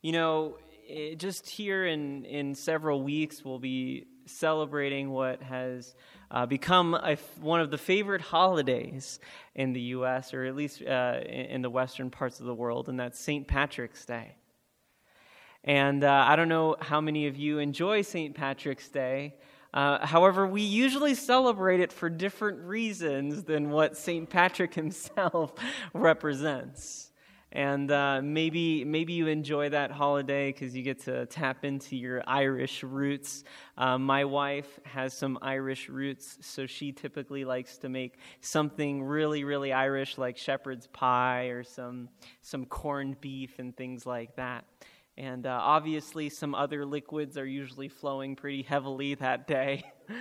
You know, it, just here in, in several weeks, we'll be celebrating what has uh, become a, one of the favorite holidays in the U.S., or at least uh, in, the western parts of the world, and that's St. Patrick's Day. And uh, I don't know how many of you enjoy St. Patrick's Day. Uh, however, we usually celebrate it for different reasons than what St. Patrick himself represents. And uh, maybe maybe you enjoy that holiday because you get to tap into your Irish roots. Uh, my wife has some Irish roots, so she typically likes to make something really really Irish, like shepherd's pie or some some corned beef and things like that. And uh, obviously, some other liquids are usually flowing pretty heavily that day.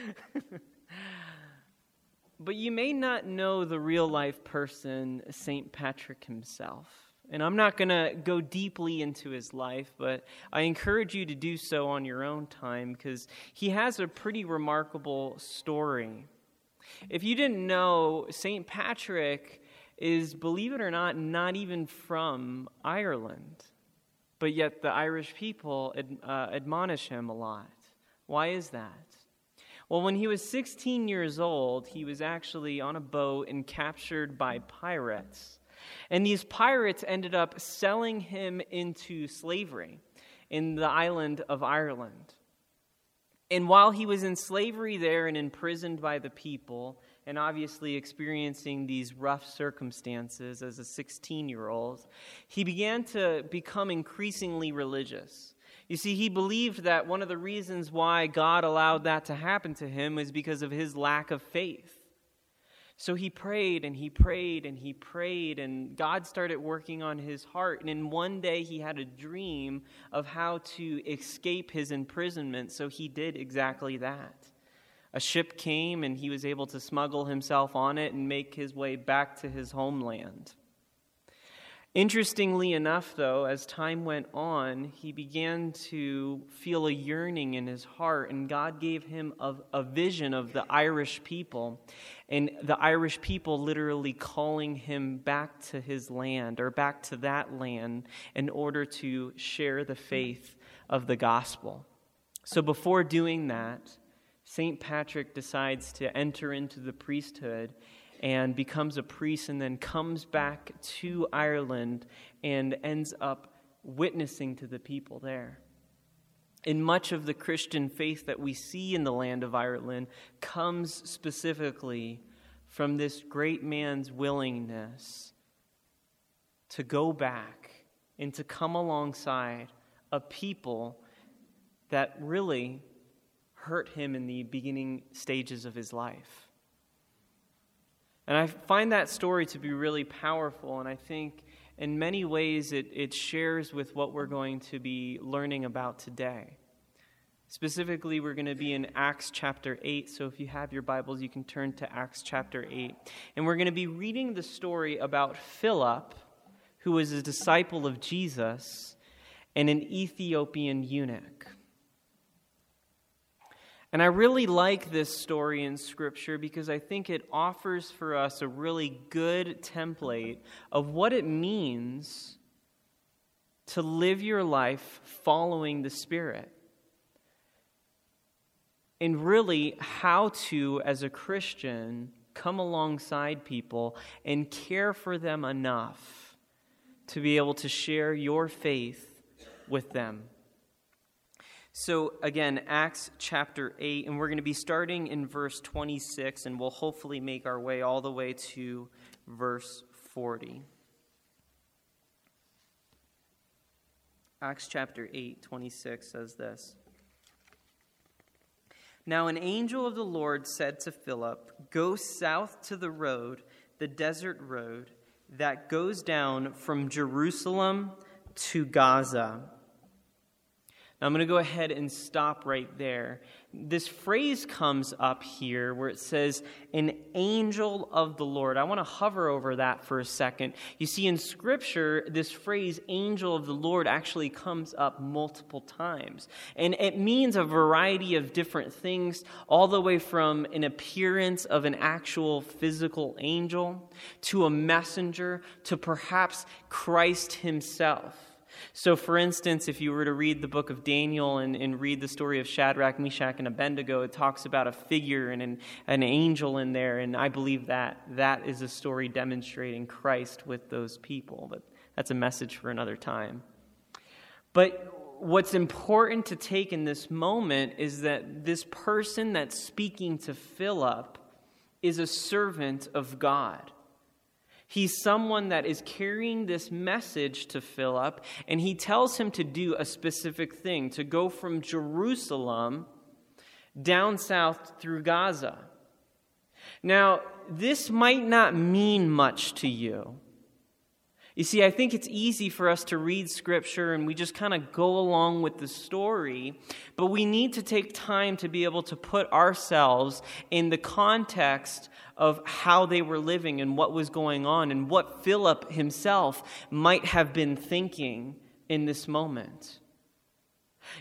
but you may not know the real life person, St. Patrick himself. And I'm not going to go deeply into his life, but I encourage you to do so on your own time because he has a pretty remarkable story. If you didn't know, St. Patrick is, believe it or not, not even from Ireland, but yet the Irish people ad, uh, admonish him a lot. Why is that? Well, when he was 16 years old, he was actually on a boat and captured by pirates. And these pirates ended up selling him into slavery in the island of Ireland. And while he was in slavery there and imprisoned by the people, and obviously experiencing these rough circumstances as a 16 year old, he began to become increasingly religious. You see, he believed that one of the reasons why God allowed that to happen to him was because of his lack of faith. So he prayed and he prayed and he prayed, and God started working on his heart. And in one day, he had a dream of how to escape his imprisonment, so he did exactly that. A ship came, and he was able to smuggle himself on it and make his way back to his homeland. Interestingly enough, though, as time went on, he began to feel a yearning in his heart, and God gave him a, a, vision of the Irish people, and the Irish people literally calling him back to his land or back to that land in order to share the faith of the gospel. So before doing that, St. Patrick decides to enter into the priesthood and becomes a priest and then comes back to Ireland and ends up witnessing to the people there. And much of the Christian faith that we see in the land of Ireland comes specifically from this great man's willingness to go back and to come alongside a people that really hurt him in the beginning stages of his life. And I find that story to be really powerful, and I think in many ways it, it shares with what we're going to be learning about today. Specifically, we're going to be in Acts chapter 8. So if you have your Bibles, you can turn to Acts chapter 8. And we're going to be reading the story about Philip, who was a disciple of Jesus, and an Ethiopian eunuch. And I really like this story in Scripture because I think it offers for us a really good template of what it means to live your life following the Spirit. And really, how to, as a Christian, come alongside people and care for them enough to be able to share your faith with them. So, again, Acts chapter 8, and we're going to be starting in verse 26, and we'll hopefully make our way all the way to verse 40. Acts chapter 8, 26 says this Now an angel of the Lord said to Philip, Go south to the road, the desert road, that goes down from Jerusalem to Gaza. Now, I'm going to go ahead and stop right there. This phrase comes up here where it says, an angel of the Lord. I want to hover over that for a second. You see, in Scripture, this phrase, angel of the Lord, actually comes up multiple times. And it means a variety of different things, all the way from an appearance of an actual physical angel to a messenger to perhaps Christ himself. So, for instance, if you were to read the book of Daniel and, and read the story of Shadrach, Meshach, and Abednego, it talks about a figure and an, an angel in there, and I believe that that is a story demonstrating Christ with those people. But that's a message for another time. But what's important to take in this moment is that this person that's speaking to Philip is a servant of God. He's someone that is carrying this message to Philip, and he tells him to do a specific thing to go from Jerusalem down south through Gaza. Now, this might not mean much to you. You see, I think it's easy for us to read scripture and we just kind of go along with the story, but we need to take time to be able to put ourselves in the context of how they were living and what was going on and what Philip himself might have been thinking in this moment.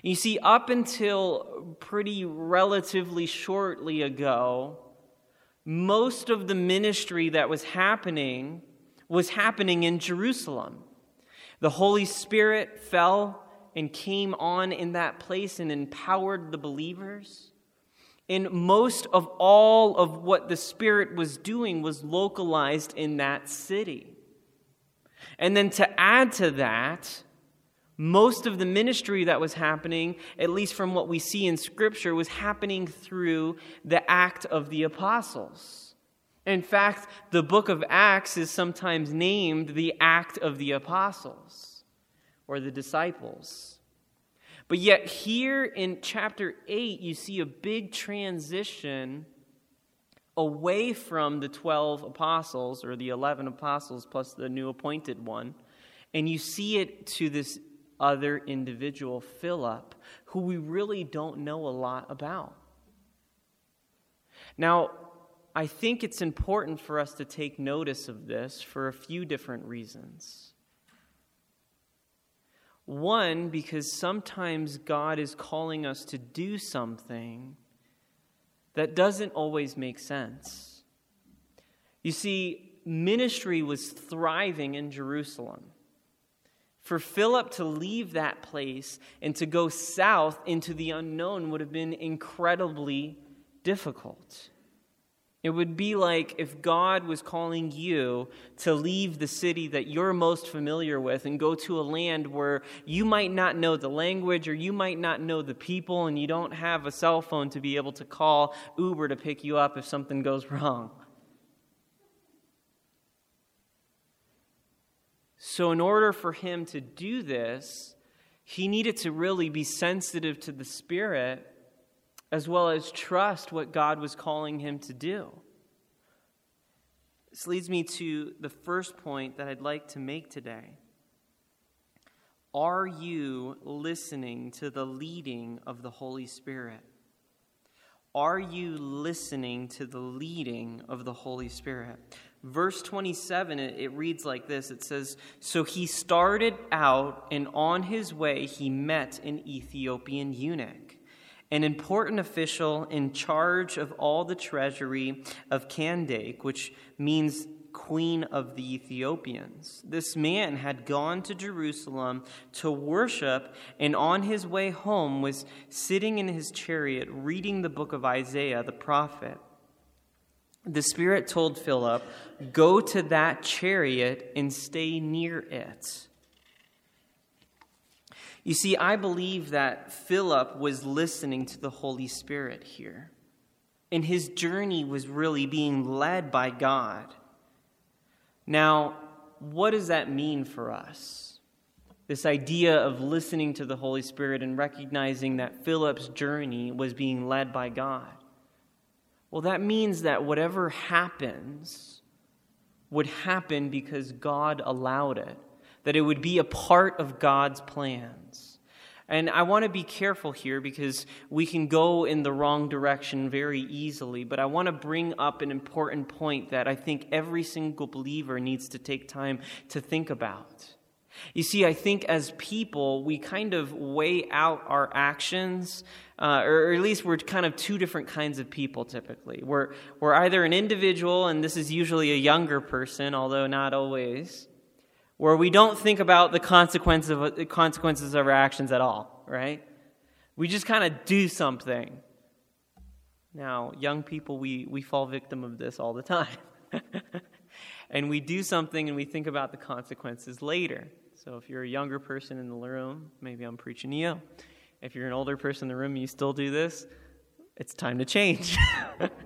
You see, up until pretty relatively shortly ago, most of the ministry that was happening was happening in Jerusalem. The Holy Spirit fell and came on in that place and empowered the believers. And most of all of what the Spirit was doing was localized in that city. And then to add to that, most of the ministry that was happening, at least from what we see in Scripture, was happening through the act of the apostles. In fact, the book of Acts is sometimes named the Act of the Apostles or the disciples. But yet, here in chapter 8, you see a big transition away from the 12 apostles or the 11 apostles plus the new appointed one. And you see it to this other individual, Philip, who we really don't know a lot about. Now, I think it's important for us to take notice of this for a few different reasons. One, because sometimes God is calling us to do something that doesn't always make sense. You see, ministry was thriving in Jerusalem. For Philip to leave that place and to go south into the unknown would have been incredibly difficult. It would be like if God was calling you to leave the city that you're most familiar with and go to a land where you might not know the language or you might not know the people and you don't have a cell phone to be able to call Uber to pick you up if something goes wrong. So, in order for him to do this, he needed to really be sensitive to the Spirit as well as trust what God was calling him to do. This leads me to the first point that I'd like to make today. Are you listening to the leading of the Holy Spirit? Are you listening to the leading of the Holy Spirit? Verse 27, it, reads like this it says, So he started out, and on his way he met an Ethiopian eunuch an important official in charge of all the treasury of Kandake, which means queen of the Ethiopians. This man had gone to Jerusalem to worship, and on his way home was sitting in his chariot reading the book of Isaiah the prophet. The Spirit told Philip, Go to that chariot and stay near it. You see, I believe that Philip was listening to the Holy Spirit here. And his journey was really being led by God. Now, what does that mean for us? This idea of listening to the Holy Spirit and recognizing that Philip's journey was being led by God. Well, that means that whatever happens would happen because God allowed it that it would be a part of God's plans. And I want to be careful here because we can go in the wrong direction very easily, but I want to bring up an important point that I think every single believer needs to take time to think about. You see, I think as people, we kind of weigh out our actions, uh, or at least we're kind of two different kinds of people typically. We're, we're either an individual, and this is usually a younger person, although not always, where we don't think about the consequences of, consequences of our actions at all, right? We just kind of do something. Now, young people, we, we fall victim of this all the time. and we do something and we think about the consequences later. So if you're a younger person in the room, maybe I'm preaching to you. If you're an older person in the room and you still do this, it's time to change.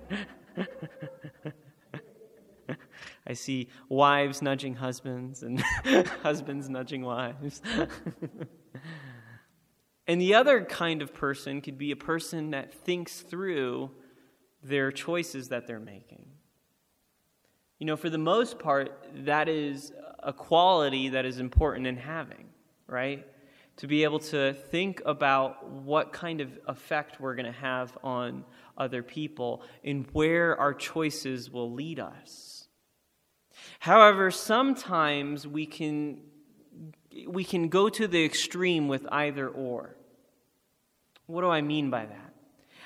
I see wives nudging husbands and husbands nudging wives. and the other kind of person could be a person that thinks through their choices that they're making. You know, for the most part, that is a quality that is important in having, right? To be able to think about what kind of effect we're going to have on other people and where our choices will lead us. However, sometimes we can, we can go to the extreme with either or. What do I mean by that?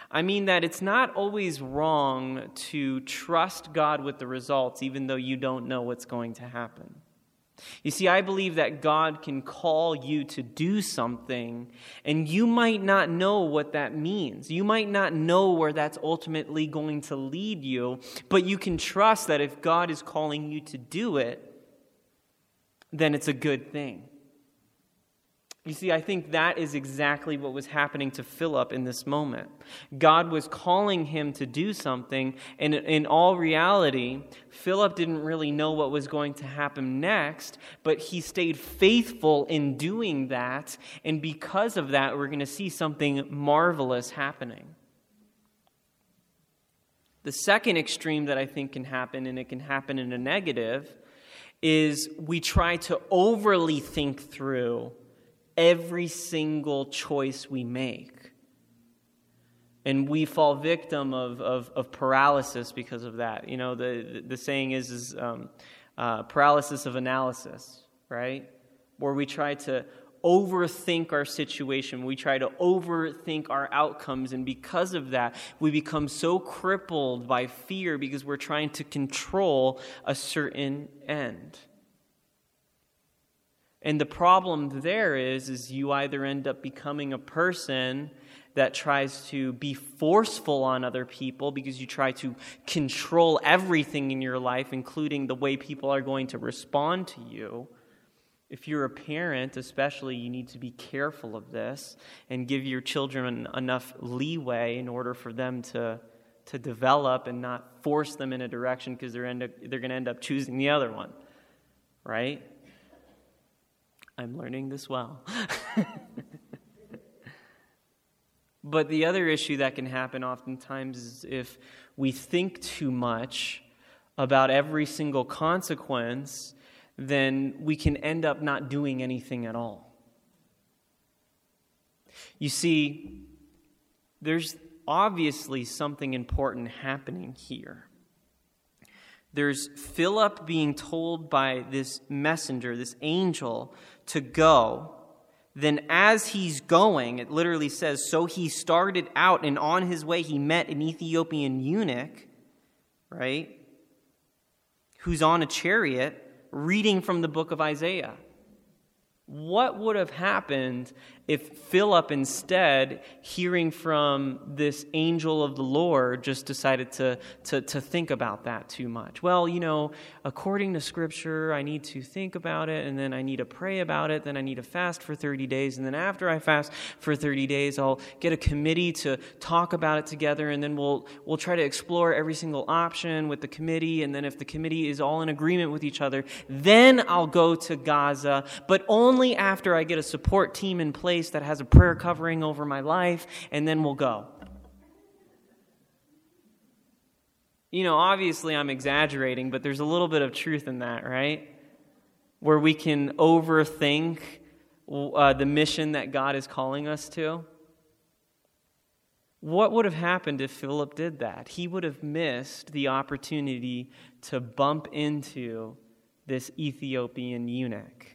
I mean that it's not always wrong to trust God with the results, even though you don't know what's going to happen. You see, I believe that God can call you to do something, and you might not know what that means. You might not know where that's ultimately going to lead you, but you can trust that if God is calling you to do it, then it's a good thing. You see, I think that is exactly what was happening to Philip in this moment. God was calling him to do something, and in all reality, Philip didn't really know what was going to happen next, but he stayed faithful in doing that, and because of that, we're going to see something marvelous happening. The second extreme that I think can happen, and it can happen in a negative, is we try to overly think through every single choice we make. And we fall victim of, of, of paralysis because of that. You know, the, the saying is, is um, uh, paralysis of analysis, right? Where we try to overthink our situation. We try to overthink our outcomes. And because of that, we become so crippled by fear because we're trying to control a certain end. And the problem there is is you either end up becoming a person that tries to be forceful on other people because you try to control everything in your life including the way people are going to respond to you. If you're a parent, especially, you need to be careful of this and give your children enough leeway in order for them to, to develop and not force them in a direction because they're, they're going to end up choosing the other one, right? I'm learning this well. but the other issue that can happen oftentimes is if we think too much about every single consequence, then we can end up not doing anything at all. You see, there's obviously something important happening here. There's Philip being told by this messenger, this angel, to go, then as he's going, it literally says, so he started out, and on his way he met an Ethiopian eunuch, right? Who's on a chariot reading from the book of Isaiah. What would have happened if Philip, instead, hearing from this angel of the Lord, just decided to, to, to think about that too much? Well, you know, according to Scripture, I need to think about it, and then I need to pray about it, then I need to fast for 30 days, and then after I fast for 30 days, I'll get a committee to talk about it together, and then we'll, we'll try to explore every single option with the committee, and then if the committee is all in agreement with each other, then I'll go to Gaza, but only after I get a support team in place place that has a prayer covering over my life, and then we'll go. You know, obviously I'm exaggerating, but there's a little bit of truth in that, right? Where we can overthink uh, the mission that God is calling us to. What would have happened if Philip did that? He would have missed the opportunity to bump into this Ethiopian eunuch.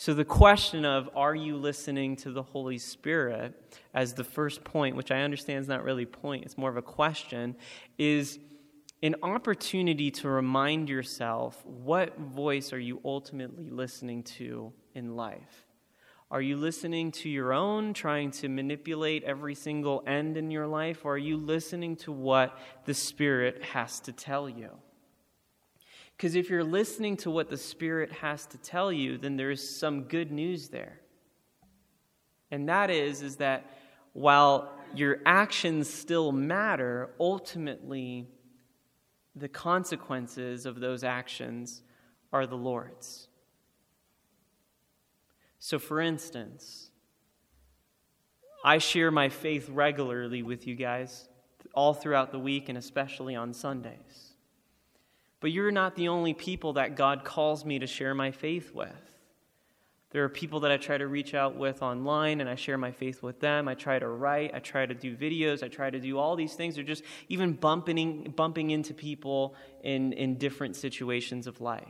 So, the question of are you listening to the Holy Spirit as the first point, which I understand is not really a point, it's more of a question, is an opportunity to remind yourself what voice are you ultimately listening to in life? Are you listening to your own, trying to manipulate every single end in your life, or are you listening to what the Spirit has to tell you? Because if you're listening to what the Spirit has to tell you, then there's some good news there. And that is, is that while your actions still matter, ultimately, the consequences of those actions are the Lord's. So, for instance, I share my faith regularly with you guys all throughout the week and especially on Sundays. But you're not the only people that God calls me to share my faith with. There are people that I try to reach out with online and I share my faith with them. I try to write, I try to do videos, I try to do all these things. Or just even bumping, bumping into people in, in different situations of life.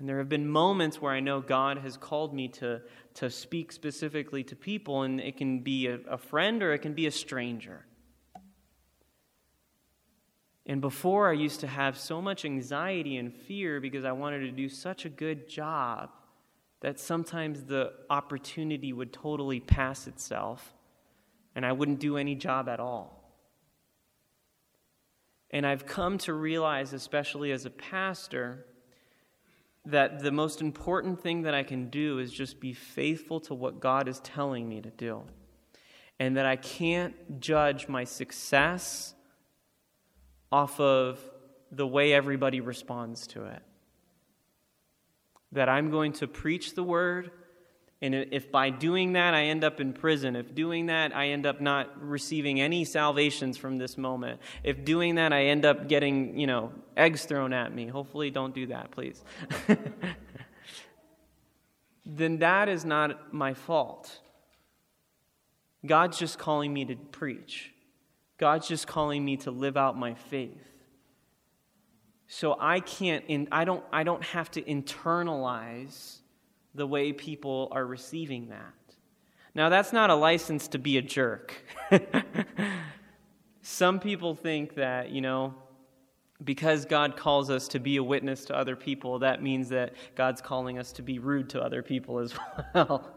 And there have been moments where I know God has called me to, to speak specifically to people, and it can be a, a friend or it can be a stranger. And before, I used to have so much anxiety and fear because I wanted to do such a good job that sometimes the opportunity would totally pass itself and I wouldn't do any job at all. And I've come to realize, especially as a pastor, that the most important thing that I can do is just be faithful to what God is telling me to do. And that I can't judge my success off of the way everybody responds to it. That I'm going to preach the word and if by doing that I end up in prison, if doing that I end up not receiving any salvations from this moment, if doing that I end up getting, you know, eggs thrown at me, hopefully don't do that, please. then that is not my fault. God's just calling me to preach. God's just calling me to live out my faith. So I can't I don't I don't have to internalize the way people are receiving that. Now, that's not a license to be a jerk. Some people think that, you know, because God calls us to be a witness to other people, that means that God's calling us to be rude to other people as well.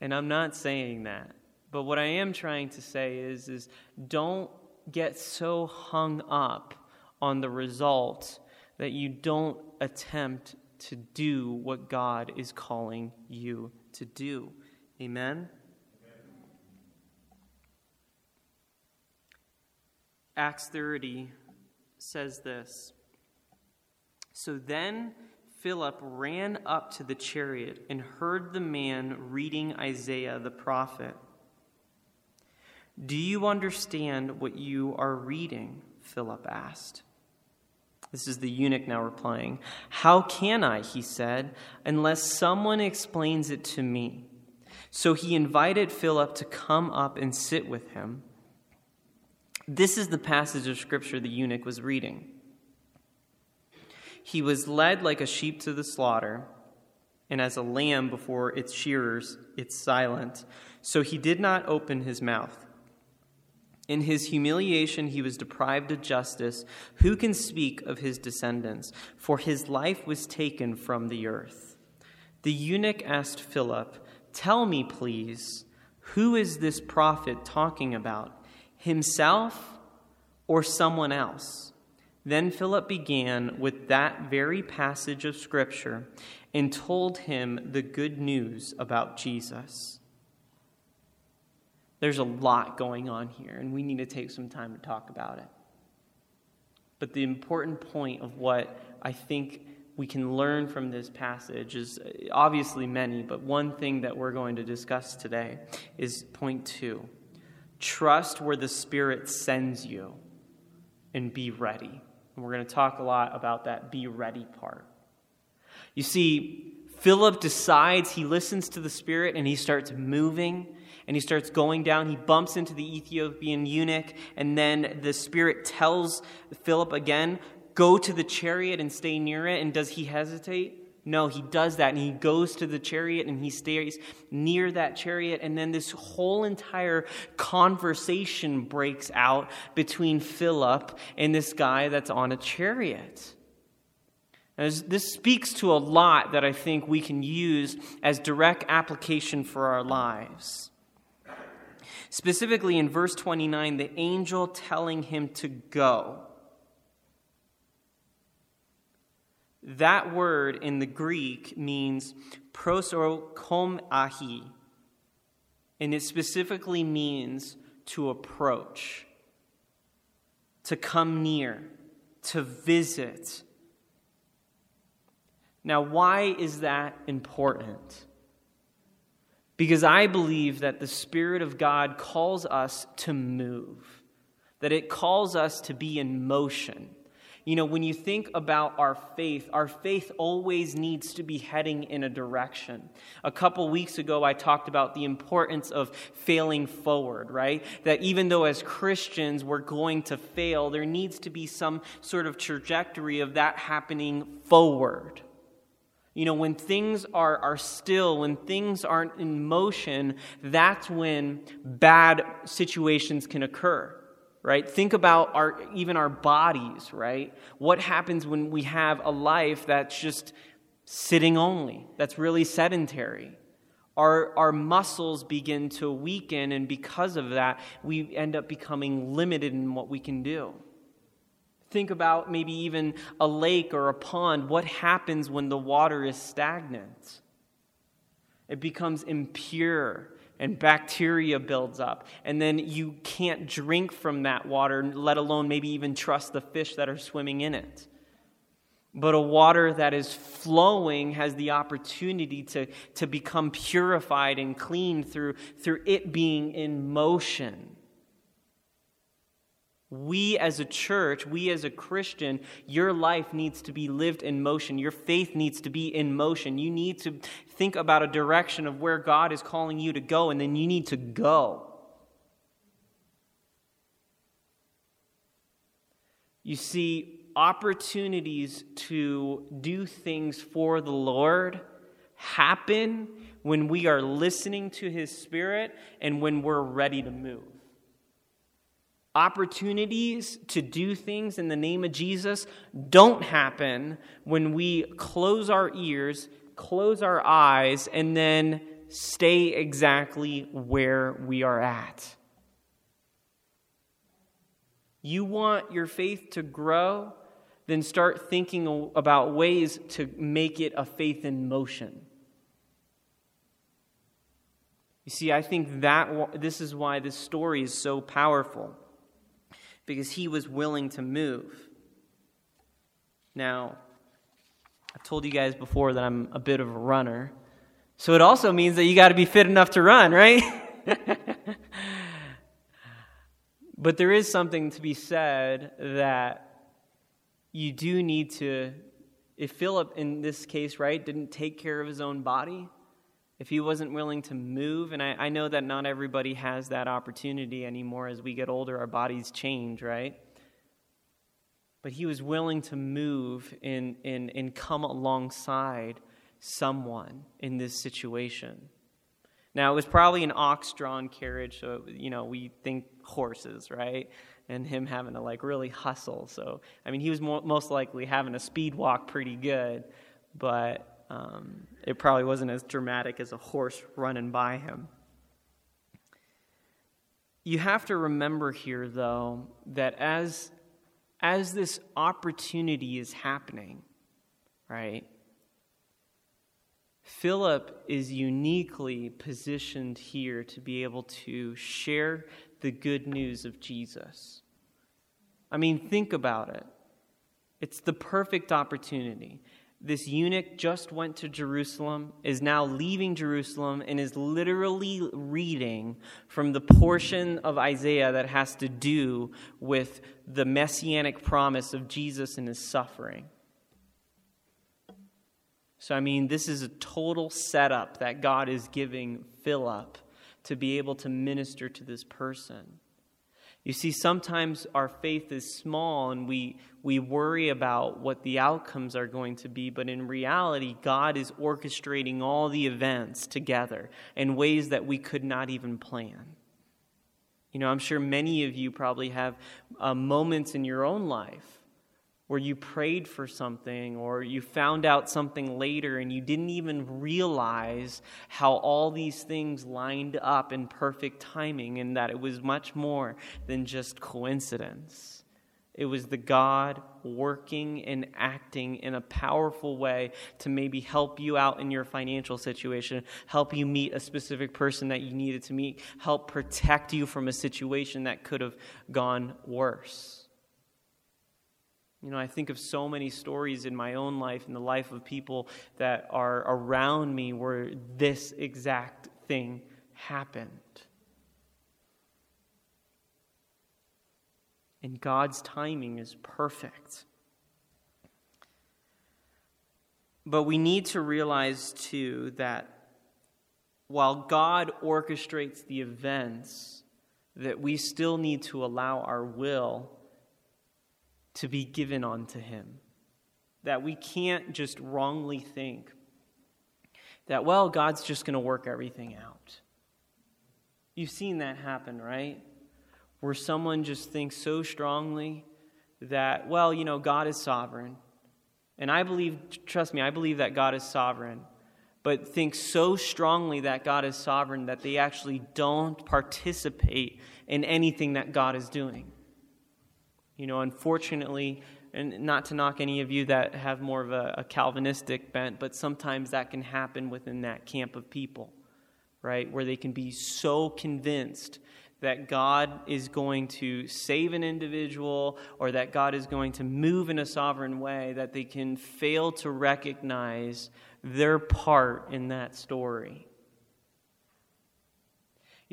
and I'm not saying that. But what I am trying to say is, is don't get so hung up on the result that you don't attempt to do what God is calling you to do. Amen? Acts 30 says this So then Philip ran up to the chariot and heard the man reading Isaiah the prophet. Do you understand what you are reading? Philip asked. This is the eunuch now replying. How can I, he said, unless someone explains it to me? So he invited Philip to come up and sit with him. This is the passage of scripture the eunuch was reading. He was led like a sheep to the slaughter, and as a lamb before its shearers, it's silent. So he did not open his mouth. In his humiliation, he was deprived of justice. Who can speak of his descendants? For his life was taken from the earth. The eunuch asked Philip, Tell me, please, who is this prophet talking about? Himself or someone else? Then Philip began with that very passage of Scripture and told him the good news about Jesus. There's a lot going on here, and we need to take some time to talk about it. But the important point of what I think we can learn from this passage is uh, obviously many, but one thing that we're going to discuss today is point two trust where the Spirit sends you and be ready. And we're going to talk a lot about that be ready part. You see, Philip decides he listens to the Spirit and he starts moving and he starts going down. He bumps into the Ethiopian eunuch, and then the Spirit tells Philip again, Go to the chariot and stay near it. And does he hesitate? No, he does that and he goes to the chariot and he stays near that chariot. And then this whole entire conversation breaks out between Philip and this guy that's on a chariot. As this speaks to a lot that I think we can use as direct application for our lives. Specifically in verse 29, the angel telling him to go. That word in the Greek means prosokomahi, and it specifically means to approach, to come near, to visit. Now, why is that important? Because I believe that the Spirit of God calls us to move, that it calls us to be in motion. You know, when you think about our faith, our faith always needs to be heading in a direction. A couple weeks ago, I talked about the importance of failing forward, right? That even though as Christians we're going to fail, there needs to be some sort of trajectory of that happening forward. You know, when things are, are still, when things aren't in motion, that's when bad situations can occur right? Think about our even our bodies right? What happens when we have a life that's just sitting only that's really sedentary? Our, our muscles begin to weaken and because of that we end up becoming limited in what we can do think about maybe even a lake or a pond what happens when the water is stagnant it becomes impure and bacteria builds up. And then you can't drink from that water, let alone maybe even trust the fish that are swimming in it. But a water that is flowing has the opportunity to, to become purified and clean through, through it being in motion. We as a church, we as a Christian, your life needs to be lived in motion. Your faith needs to be in motion. You need to think about a direction of where God is calling you to go, and then you need to go. You see, opportunities to do things for the Lord happen when we are listening to His Spirit and when we're ready to move. Opportunities to do things in the name of Jesus don't happen when we close our ears, close our eyes, and then stay exactly where we are at. You want your faith to grow? Then start thinking about ways to make it a faith in motion. You see, I think that this is why this story is so powerful because he was willing to move. Now, I've told you guys before that I'm a bit of a runner. So it also means that you got to be fit enough to run, right? but there is something to be said that you do need to, if Philip in this case, right, didn't take care of his own body, if he wasn't willing to move, and I, I, know that not everybody has that opportunity anymore as we get older, our bodies change, right? But he was willing to move and, and, and come alongside someone in this situation. Now, it was probably an ox drawn carriage, so, you know, we think horses, right? And him having to, like, really hustle. So, I mean, he was mo- most likely having a speed walk pretty good, but um, it probably wasn't as dramatic as a horse running by him. You have to remember here, though, that as, as this opportunity is happening, right, Philip is uniquely positioned here to be able to share the good news of Jesus. I mean, think about it. It's the perfect opportunity this eunuch just went to Jerusalem, is now leaving Jerusalem, and is literally reading from the portion of Isaiah that has to do with the messianic promise of Jesus and his suffering. So, I mean, this is a total setup that God is giving Philip to be able to minister to this person. You see, sometimes our faith is small and we, we worry about what the outcomes are going to be, but in reality, God is orchestrating all the events together in ways that we could not even plan. You know, I'm sure many of you probably have uh, moments in your own life where you prayed for something or you found out something later and you didn't even realize how all these things lined up in perfect timing and that it was much more than just coincidence. It was the God working and acting in a powerful way to maybe help you out in your financial situation, help you meet a specific person that you needed to meet, help protect you from a situation that could have gone worse. You know, I think of so many stories in my own life, in the life of people that are around me, where this exact thing happened. And God's timing is perfect. But we need to realize, too, that while God orchestrates the events, that we still need to allow our will to be given unto him. That we can't just wrongly think that, well, God's just going to work everything out. You've seen that happen, right? Where someone just thinks so strongly that, well, you know, God is sovereign. And I believe, trust me, I believe that God is sovereign, but think so strongly that God is sovereign that they actually don't participate in anything that God is doing. You know, unfortunately, and not to knock any of you that have more of a, a, Calvinistic bent, but sometimes that can happen within that camp of people, right? Where they can be so convinced that God is going to save an individual or that God is going to move in a sovereign way that they can fail to recognize their part in that story.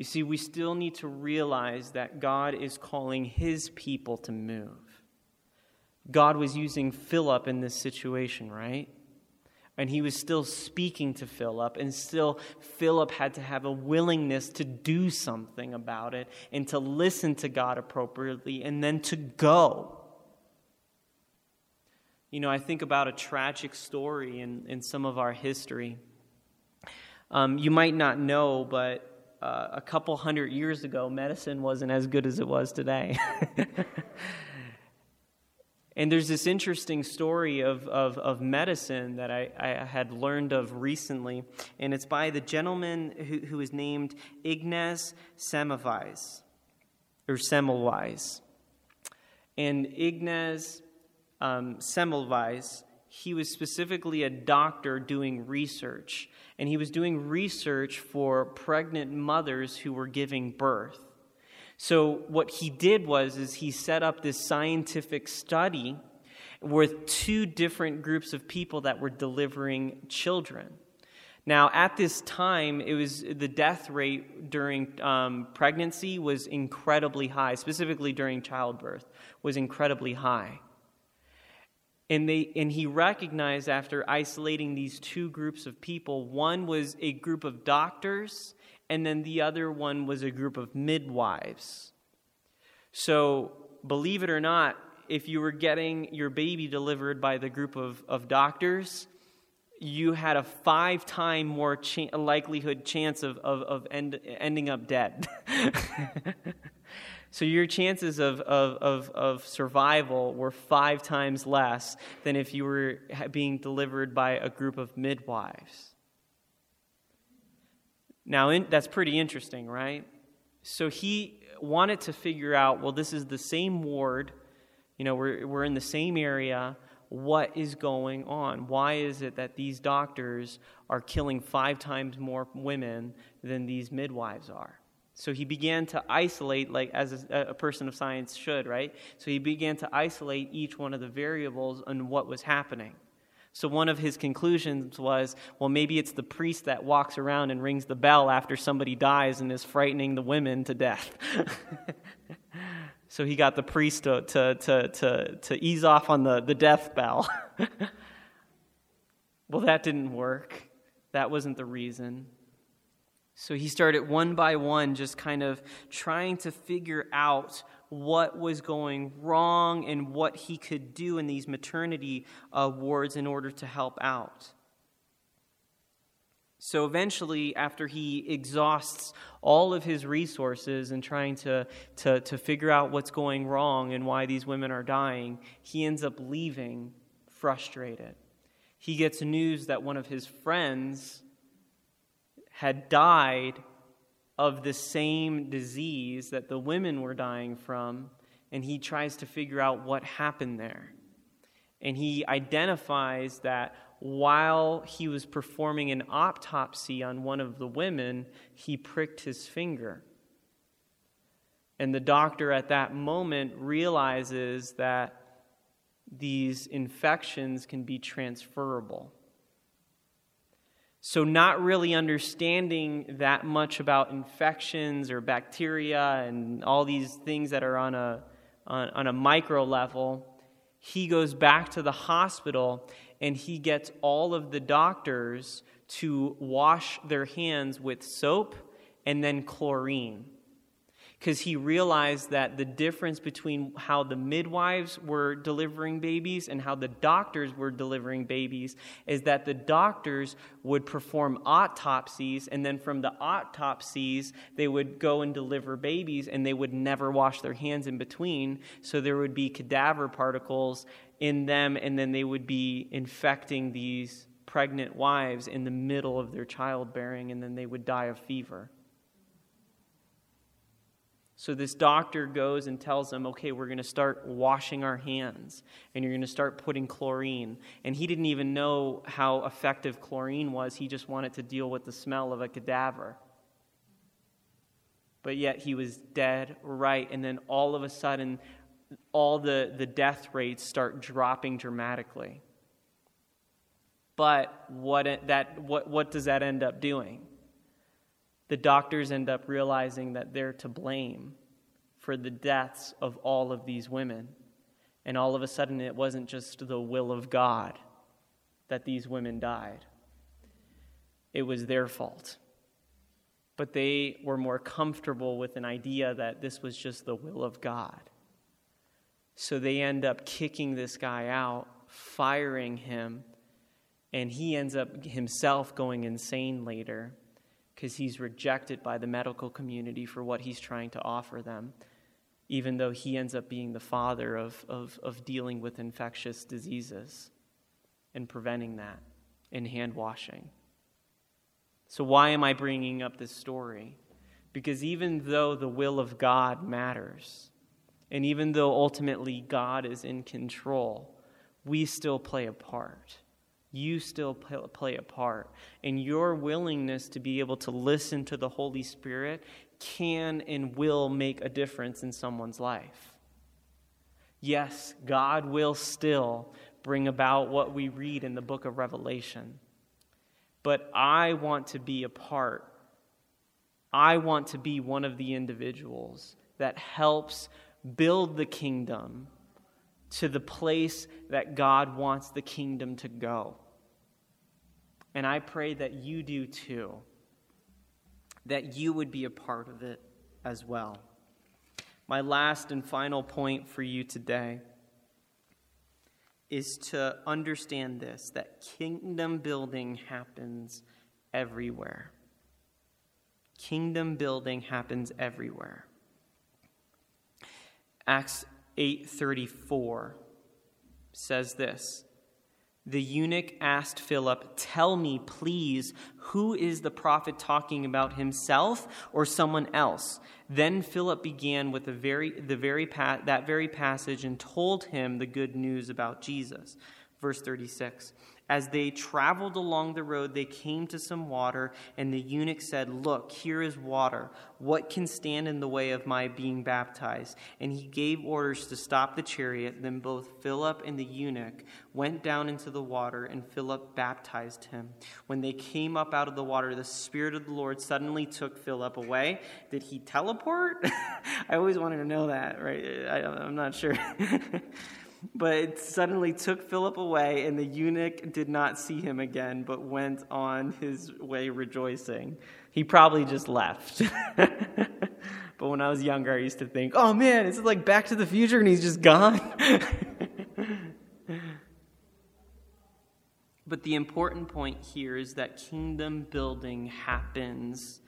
You see, we still need to realize that God is calling his people to move. God was using Philip in this situation, right? And he was still speaking to Philip, and still Philip had to have a willingness to do something about it and to listen to God appropriately and then to go. You know, I think about a tragic story in, in some of our history. Um, you might not know, but uh, a couple hundred years ago, medicine wasn't as good as it was today. and there's this interesting story of, of, of medicine that I, I, had learned of recently, and it's by the gentleman who, who is named Ignaz Semmelweis, or Semmelweis. And Ignaz um, Semmelweis, he was specifically a doctor doing research and he was doing research for pregnant mothers who were giving birth. So what he did was is he set up this scientific study with two different groups of people that were delivering children. Now, at this time, it was the death rate during um, pregnancy was incredibly high, specifically during childbirth, was incredibly high. And, they, and he recognized after isolating these two groups of people one was a group of doctors, and then the other one was a group of midwives. So, believe it or not, if you were getting your baby delivered by the group of, of doctors, you had a five time more cha- likelihood chance of, of, of end, ending up dead. So your chances of, of, of, of, survival were five times less than if you were being delivered by a group of midwives. Now, in, that's pretty interesting, right? So he wanted to figure out well, this is the same ward, you know, we're, we're in the same area. What is going on? Why is it that these doctors are killing five times more women than these midwives are? So he began to isolate, like as a, a, person of science should, right? So he began to isolate each one of the variables and what was happening. So one of his conclusions was, well, maybe it's the priest that walks around and rings the bell after somebody dies and is frightening the women to death. so he got the priest to, to, to, to, to ease off on the, the death bell. well, that didn't work. That wasn't the reason. So he started one by one, just kind of trying to figure out what was going wrong and what he could do in these maternity uh, wards in order to help out. So eventually, after he exhausts all of his resources in trying to, to, to figure out what's going wrong and why these women are dying, he ends up leaving frustrated. He gets news that one of his friends had died of the same disease that the women were dying from, and he tries to figure out what happened there. And he identifies that while he was performing an autopsy on one of the women, he pricked his finger. And the doctor at that moment realizes that these infections can be transferable. So, not really understanding that much about infections or bacteria and all these things that are on a, on, on a micro level, he goes back to the hospital and he gets all of the doctors to wash their hands with soap and then chlorine. Because he realized that the difference between how the midwives were delivering babies and how the doctors were delivering babies is that the doctors would perform autopsies, and then from the autopsies, they would go and deliver babies, and they would never wash their hands in between. So there would be cadaver particles in them, and then they would be infecting these pregnant wives in the middle of their childbearing, and then they would die of fever. So this doctor goes and tells them, okay, we're going to start washing our hands, and you're going to start putting chlorine. And he didn't even know how effective chlorine was, he just wanted to deal with the smell of a cadaver. But yet he was dead right, and then all of a sudden, all the, the death rates start dropping dramatically. But what, that, what, what does that end up doing? The doctors end up realizing that they're to blame for the deaths of all of these women. And all of a sudden, it wasn't just the will of God that these women died, it was their fault. But they were more comfortable with an idea that this was just the will of God. So they end up kicking this guy out, firing him, and he ends up himself going insane later because he's rejected by the medical community for what he's trying to offer them, even though he ends up being the father of, of, of dealing with infectious diseases and preventing that in hand washing. So, why am I bringing up this story? Because even though the will of God matters, and even though ultimately God is in control, we still play a part. You still play a part. And your willingness to be able to listen to the Holy Spirit can and will make a difference in someone's life. Yes, God will still bring about what we read in the book of Revelation. But I want to be a part. I want to be one of the individuals that helps build the kingdom to the place that God wants the kingdom to go. And I pray that you do too, that you would be a part of it as well. My last and final point for you today is to understand this that kingdom building happens everywhere. Kingdom building happens everywhere. Acts 8:34 says this. The eunuch asked Philip, "Tell me, please, who is the prophet talking about himself or someone else?" Then Philip began with the very, the very that very passage and told him the good news about Jesus. Verse 36. As they traveled along the road, they came to some water, and the eunuch said, Look, here is water. What can stand in the way of my being baptized? And he gave orders to stop the chariot. Then both Philip and the eunuch went down into the water, and Philip baptized him. When they came up out of the water, the Spirit of the Lord suddenly took Philip away. Did he teleport? I always wanted to know that, right? I, I'm not sure. but it suddenly took Philip away, and the eunuch did not see him again, but went on his way rejoicing. He probably just left. but when I was younger, I used to think, oh man, is it like Back to the Future and he's just gone? but the important point here is that kingdom building happens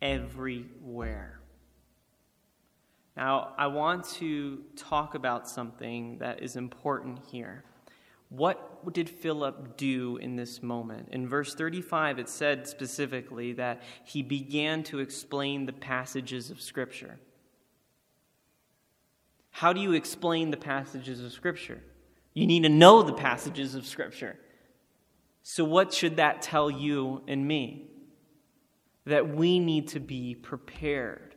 everywhere. Now, I want to talk about something that is important here. What did Philip do in this moment? In verse 35, it said specifically that he began to explain the passages of Scripture. How do you explain the passages of Scripture? You need to know the passages of Scripture. So, what should that tell you and me? That we need to be prepared.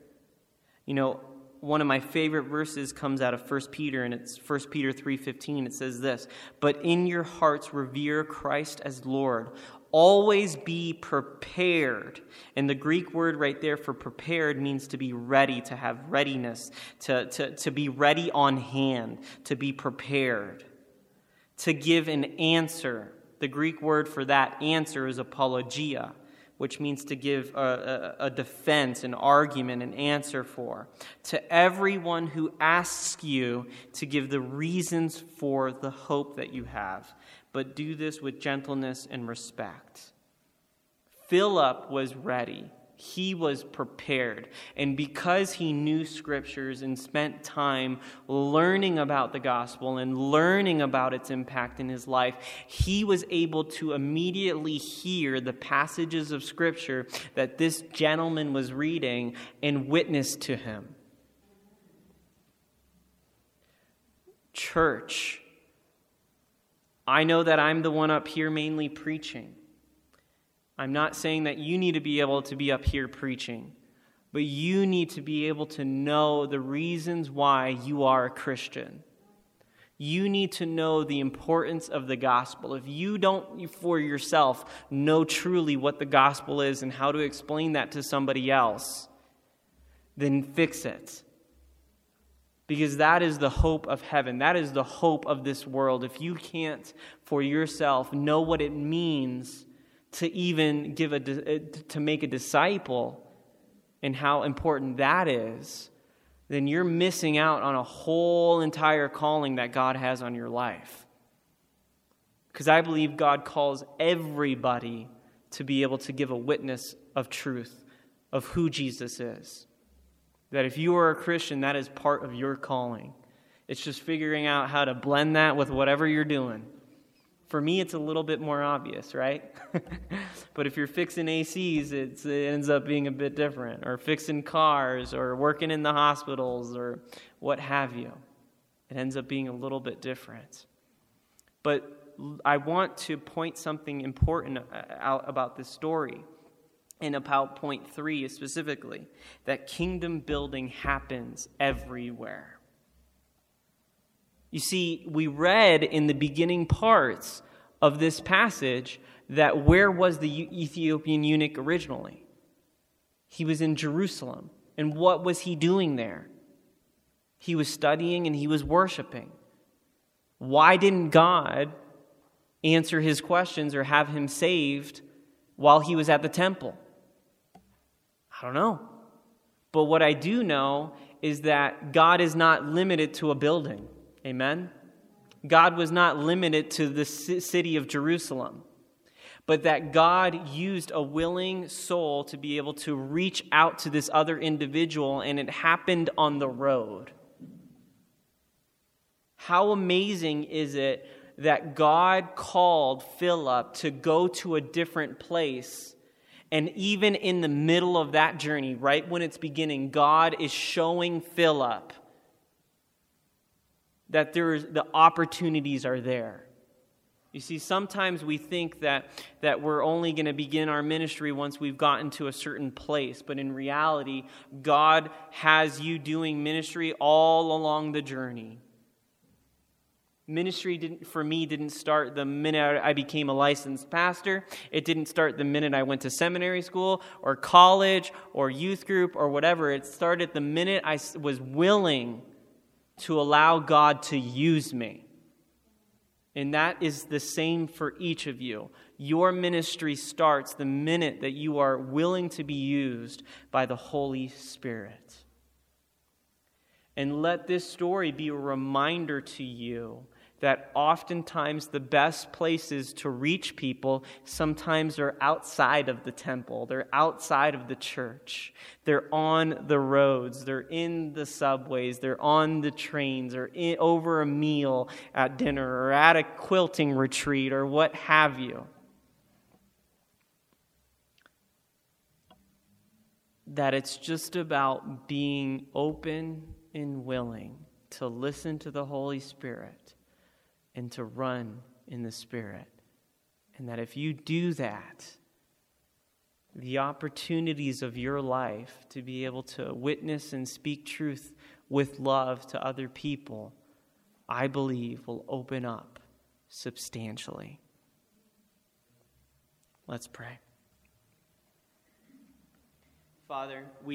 You know, one of my favorite verses comes out of 1 Peter and it's 1 Peter 3:15 it says this but in your hearts revere Christ as Lord. Always be prepared. And the Greek word right there for prepared means to be ready to have readiness to, to, to be ready on hand to be prepared. To give an answer. The Greek word for that answer is apologia which means to give a, a, a, defense, an argument, an answer for. To everyone who asks you to give the reasons for the hope that you have, but do this with gentleness and respect. Philip was ready he was prepared. And because he knew scriptures and spent time learning about the gospel and learning about its impact in his life, he was able to immediately hear the passages of scripture that this gentleman was reading and witness to him. Church, I know that I'm the one up here mainly preaching. I'm not saying that you need to be able to be up here preaching, but you need to be able to know the reasons why you are a Christian. You need to know the importance of the gospel. If you don't, for yourself, know truly what the gospel is and how to explain that to somebody else, then fix it. Because that is the hope of heaven. That is the hope of this world. If you can't, for yourself, know what it means to even give a uh, to make a disciple and how important that is then you're missing out on a whole entire calling that God has on your life. Because I believe God calls everybody to be able to give a witness of truth of who Jesus is. That if you are a Christian that is part of your calling. It's just figuring out how to blend that with whatever you're doing for me, it's a little bit more obvious, right? but if you're fixing ACs, it ends up being a bit different, or fixing cars, or working in the hospitals, or what have you. It ends up being a little bit different. But I want to point something important uh, out about this story, and about point three specifically that kingdom building happens everywhere. You see, we read in the beginning parts of this passage that where was the Ethiopian eunuch originally? He was in Jerusalem. And what was he doing there? He was studying and he was worshiping. Why didn't God answer his questions or have him saved while he was at the temple? I don't know. But what I do know is that God is not limited to a building. Amen? God was not limited to the city of Jerusalem, but that God used a willing soul to be able to reach out to this other individual, and it happened on the road. How amazing is it that God called Philip to go to a different place? And even in the middle of that journey, right when it's beginning, God is showing Philip that there's, the opportunities are there. You see, sometimes we think that, that we're only going to begin our ministry once we've gotten to a certain place, but in reality, God has you doing ministry all along the journey. Ministry didn't, for me didn't start the minute I became a licensed pastor. It didn't start the minute I went to seminary school or college or youth group or whatever. It started the minute I was willing to allow God to use me. And that is the same for each of you. Your ministry starts the minute that you are willing to be used by the Holy Spirit. And let this story be a reminder to you that oftentimes the best places to reach people sometimes are outside of the temple. They're outside of the church. They're on the roads. They're in the subways. They're on the trains or in, over a meal at dinner or at a quilting retreat or what have you. That it's just about being open and willing to listen to the Holy Spirit and to run in the Spirit. And that if you do that, the opportunities of your life to be able to witness and speak truth with love to other people, I believe will open up substantially. Let's pray. Father, we